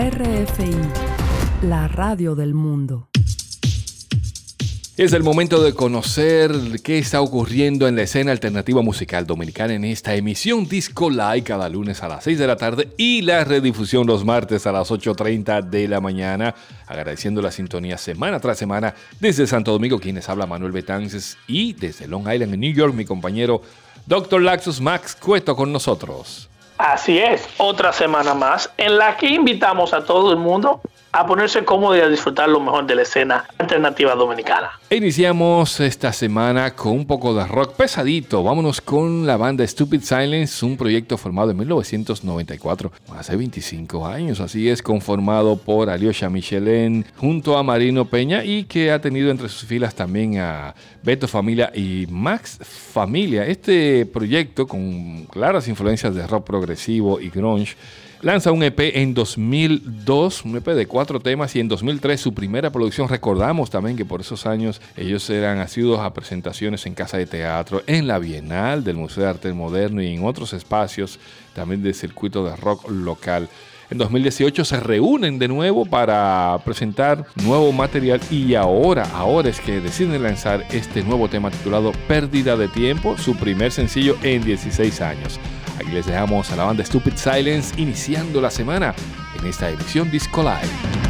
RFI, la radio del mundo. Es el momento de conocer qué está ocurriendo en la escena alternativa musical dominicana en esta emisión Disco Live cada lunes a las 6 de la tarde y la redifusión los martes a las 8.30 de la mañana. Agradeciendo la sintonía semana tras semana desde Santo Domingo, quienes habla Manuel Betances y desde Long Island en New York, mi compañero Dr. Laxus Max Cueto con nosotros. Así es, otra semana más en la que invitamos a todo el mundo a ponerse cómodo y a disfrutar lo mejor de la escena alternativa dominicana. Iniciamos esta semana con un poco de rock pesadito. Vámonos con la banda Stupid Silence, un proyecto formado en 1994, hace 25 años. Así es, conformado por Alyosha Michelin junto a Marino Peña y que ha tenido entre sus filas también a Beto Familia y Max Familia. Este proyecto con claras influencias de rock progresivo y grunge Lanza un EP en 2002, un EP de cuatro temas, y en 2003 su primera producción. Recordamos también que por esos años ellos eran asiduos a presentaciones en casa de teatro, en la Bienal del Museo de Arte Moderno y en otros espacios también del circuito de rock local. En 2018 se reúnen de nuevo para presentar nuevo material y ahora, ahora es que deciden lanzar este nuevo tema titulado Pérdida de Tiempo, su primer sencillo en 16 años. Aquí les dejamos a la banda Stupid Silence iniciando la semana en esta edición Disco Live.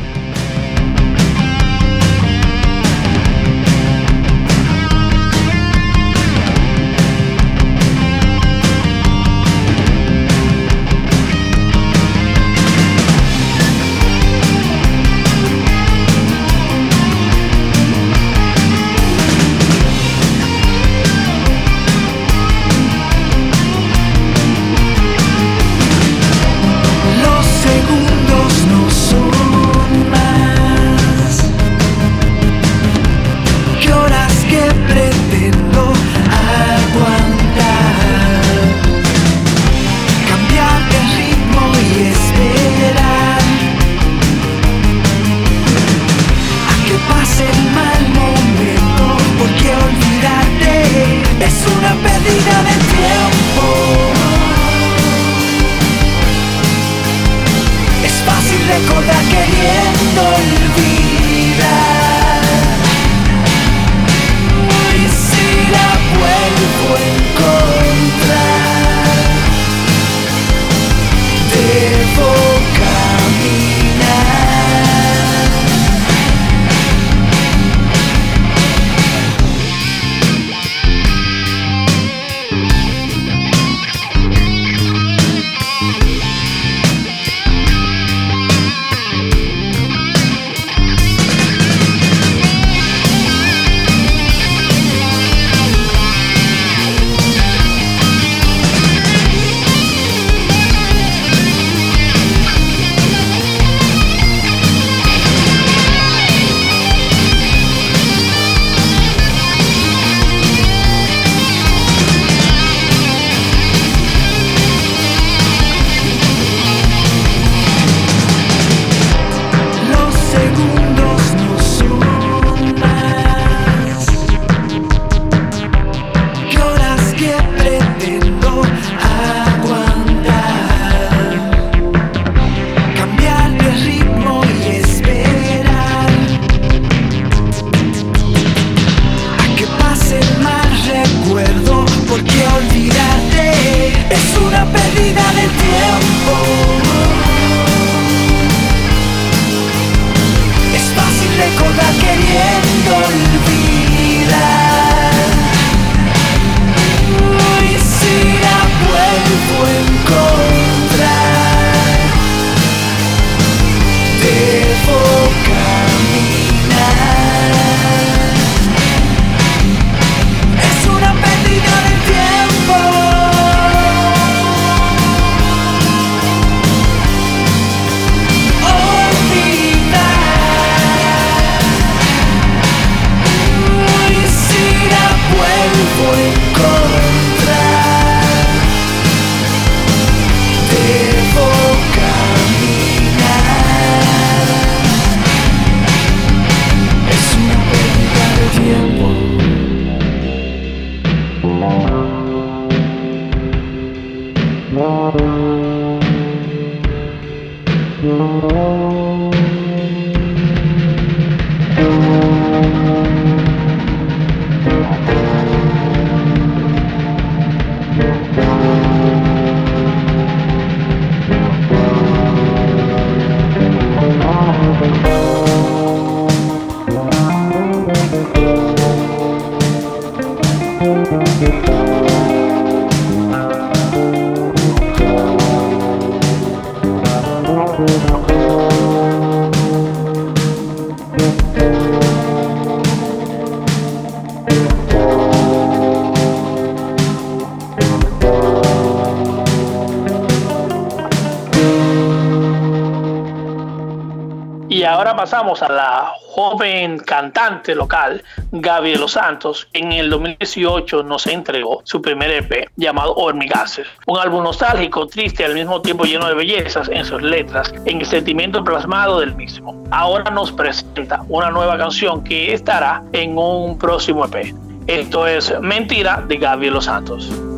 Pasamos a la joven cantante local Gaby de los Santos. En el 2018 nos entregó su primer EP llamado Hormigases, un álbum nostálgico, triste al mismo tiempo lleno de bellezas en sus letras, en el sentimiento plasmado del mismo. Ahora nos presenta una nueva canción que estará en un próximo EP. Esto es Mentira de Gaby de los Santos.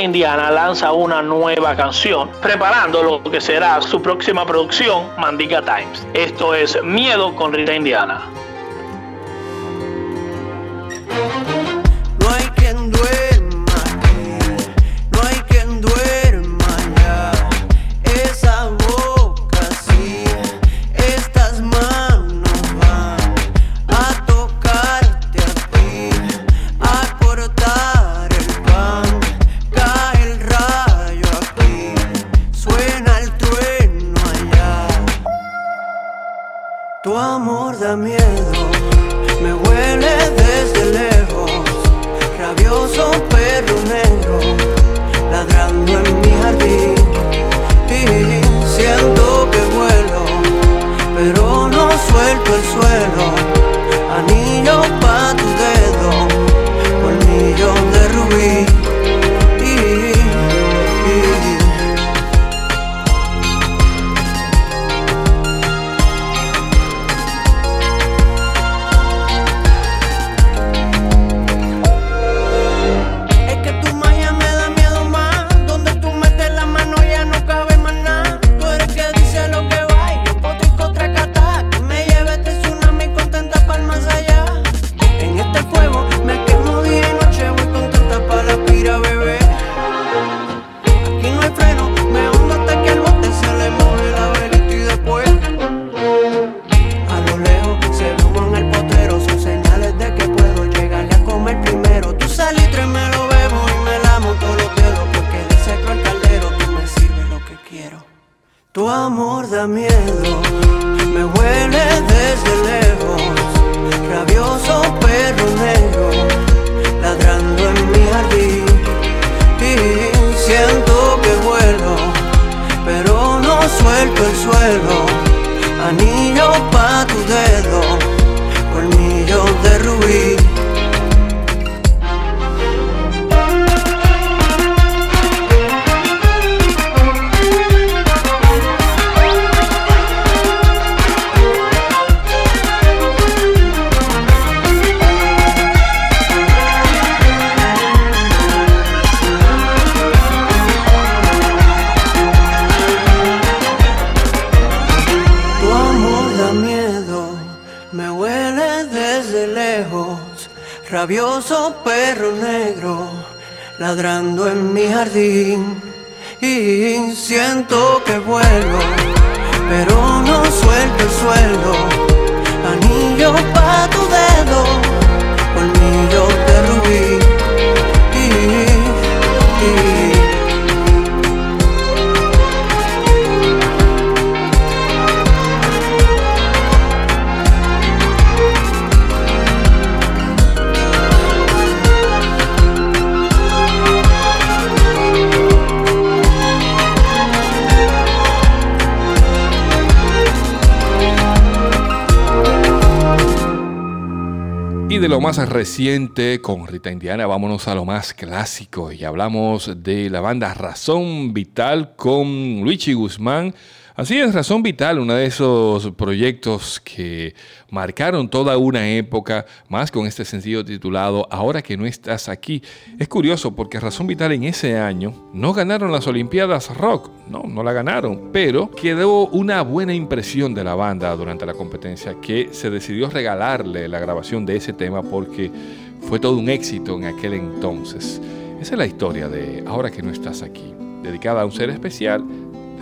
Indiana lanza una nueva canción, preparando lo que será su próxima producción, Mandiga Times. Esto es Miedo con Rita Indiana. anillo pa' tu dedo. Rabioso perro negro ladrando en mi jardín y siento que vuelo, pero no suelto el suelo. Anillo pa' tu dedo, colmillo más reciente con Rita Indiana, vámonos a lo más clásico y hablamos de la banda Razón Vital con Luigi Guzmán Así es, Razón Vital, uno de esos proyectos que marcaron toda una época, más con este sencillo titulado Ahora que no estás aquí. Es curioso porque Razón Vital en ese año no ganaron las Olimpiadas Rock, no, no la ganaron, pero quedó una buena impresión de la banda durante la competencia que se decidió regalarle la grabación de ese tema porque fue todo un éxito en aquel entonces. Esa es la historia de Ahora que no estás aquí, dedicada a un ser especial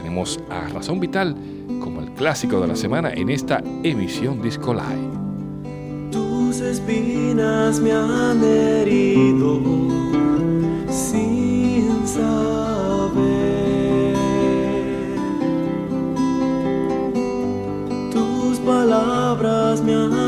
tenemos a Razón Vital como el clásico de la semana en esta emisión Disco Live. Tus espinas me han herido sin saber. Tus palabras me han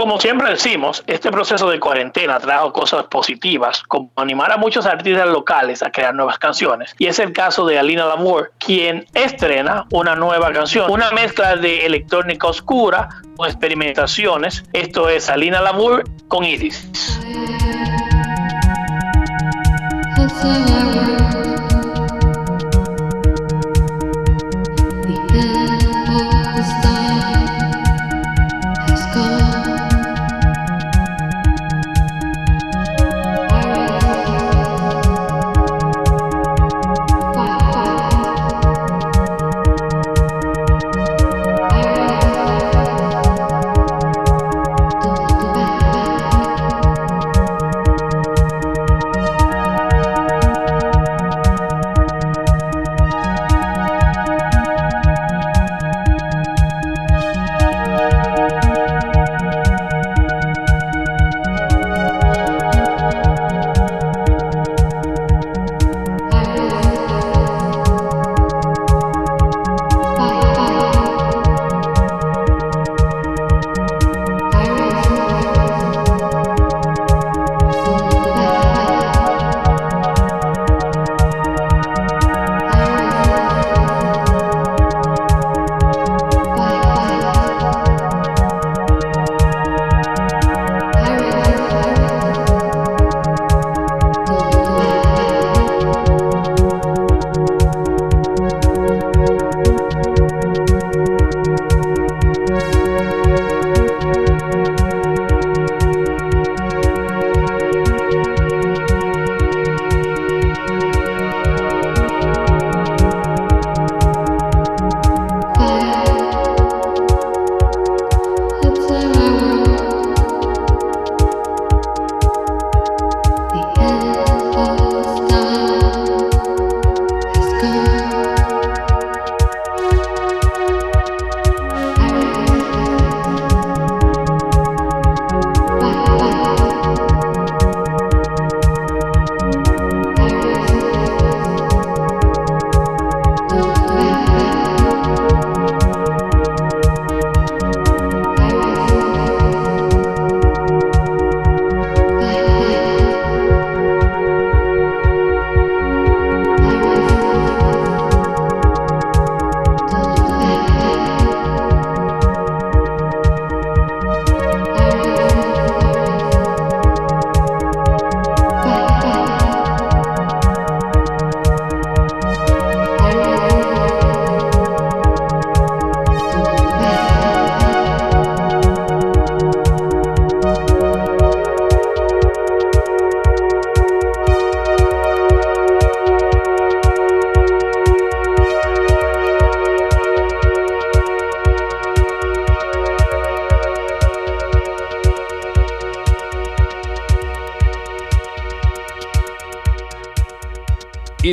Como siempre decimos, este proceso de cuarentena trajo cosas positivas, como animar a muchos artistas locales a crear nuevas canciones. Y es el caso de Alina Lamour, quien estrena una nueva canción, una mezcla de electrónica oscura con experimentaciones. Esto es Alina Lamour con Iris.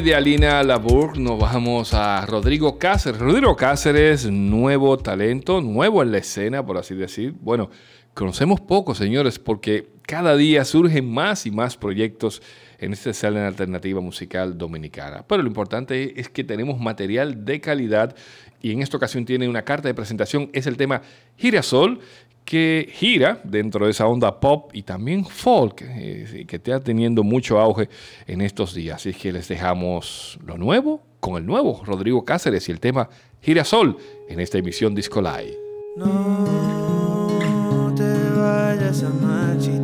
De Alina Labour nos bajamos a Rodrigo Cáceres. Rodrigo Cáceres, nuevo talento, nuevo en la escena, por así decir. Bueno, conocemos poco, señores, porque cada día surgen más y más proyectos en esta escena alternativa musical dominicana. Pero lo importante es que tenemos material de calidad y en esta ocasión tiene una carta de presentación. Es el tema Girasol, que gira dentro de esa onda pop y también folk, eh, que está teniendo mucho auge en estos días. Así que les dejamos lo nuevo con el nuevo Rodrigo Cáceres y el tema Girasol en esta emisión Disco Live. No te vayas a marchitar,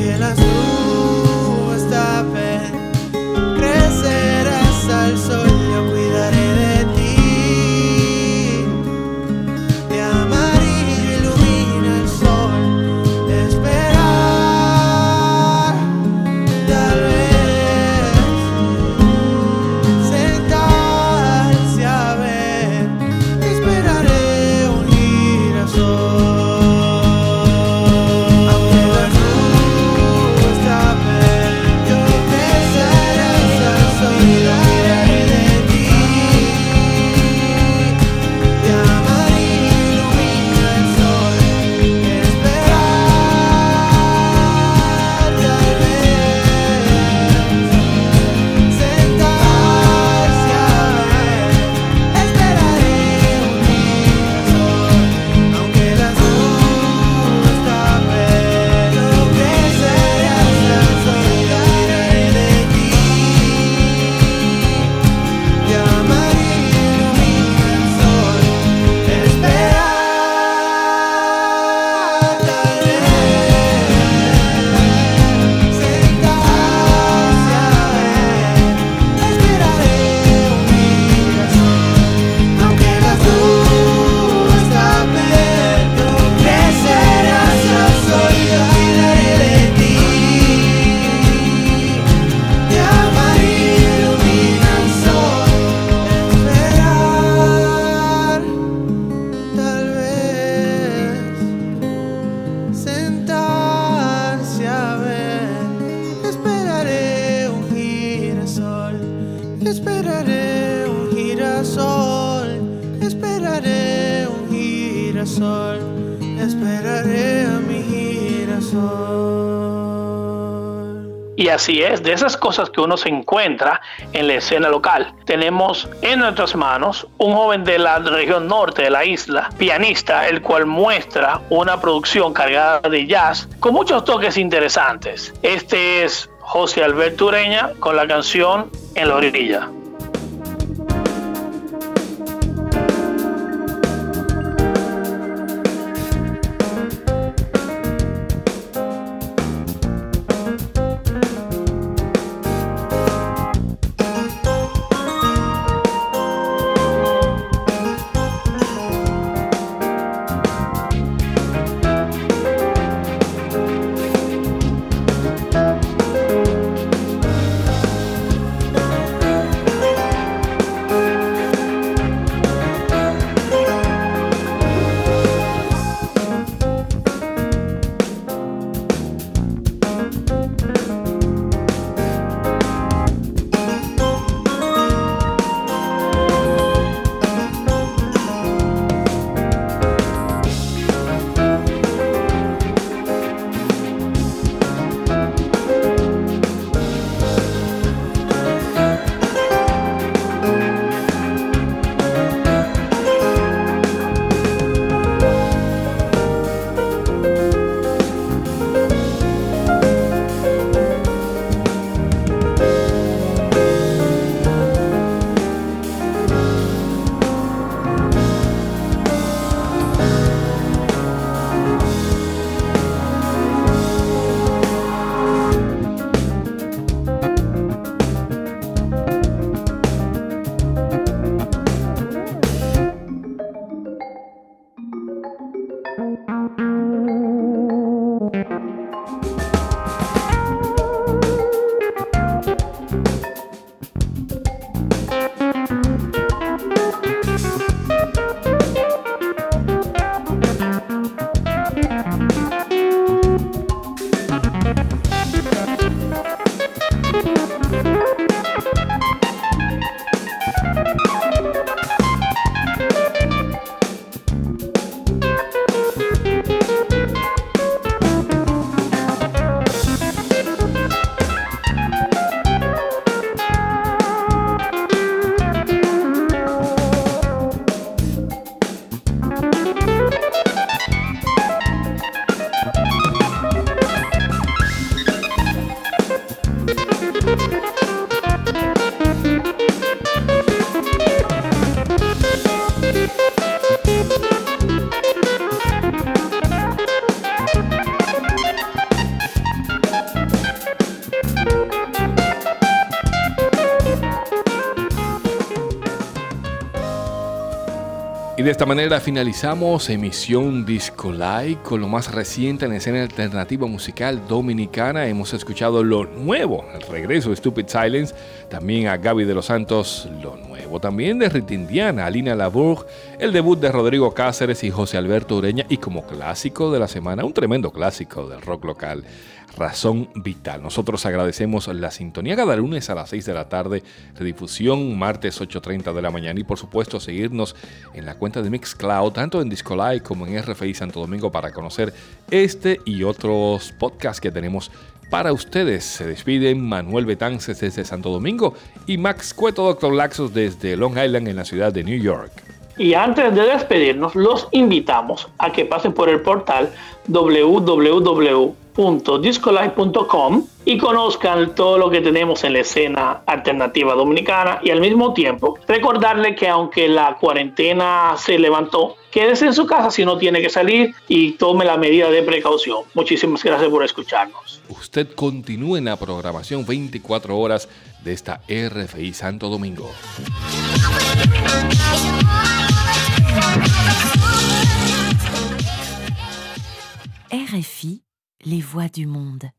Aunque las nubes esperaré un girasol, esperaré un girasol, esperaré a mi girasol. Y así es, de esas cosas que uno se encuentra en la escena local. Tenemos en nuestras manos un joven de la región norte de la isla, pianista, el cual muestra una producción cargada de jazz con muchos toques interesantes. Este es José Alberto Ureña con la canción En la orilla. De esta manera finalizamos emisión Disco Live con lo más reciente en la escena alternativa musical dominicana. Hemos escuchado lo nuevo, el regreso de Stupid Silence, también a Gaby de los Santos, lo nuevo también de Rita Indiana, Alina Labourg, el debut de Rodrigo Cáceres y José Alberto Ureña y como clásico de la semana, un tremendo clásico del rock local. Razón Vital. Nosotros agradecemos la sintonía cada lunes a las 6 de la tarde, redifusión martes 8.30 de la mañana y por supuesto seguirnos en la cuenta de Mixcloud, tanto en Discolite como en RFI Santo Domingo para conocer este y otros podcasts que tenemos para ustedes. Se despiden Manuel Betances desde Santo Domingo y Max Cueto, Doctor Laxos desde Long Island en la ciudad de New York. Y antes de despedirnos, los invitamos a que pasen por el portal www discolife.com y conozcan todo lo que tenemos en la escena alternativa dominicana y al mismo tiempo recordarle que aunque la cuarentena se levantó, quédese en su casa si no tiene que salir y tome la medida de precaución. Muchísimas gracias por escucharnos. Usted continúe en la programación 24 horas de esta RFI Santo Domingo. RFI les voix du monde.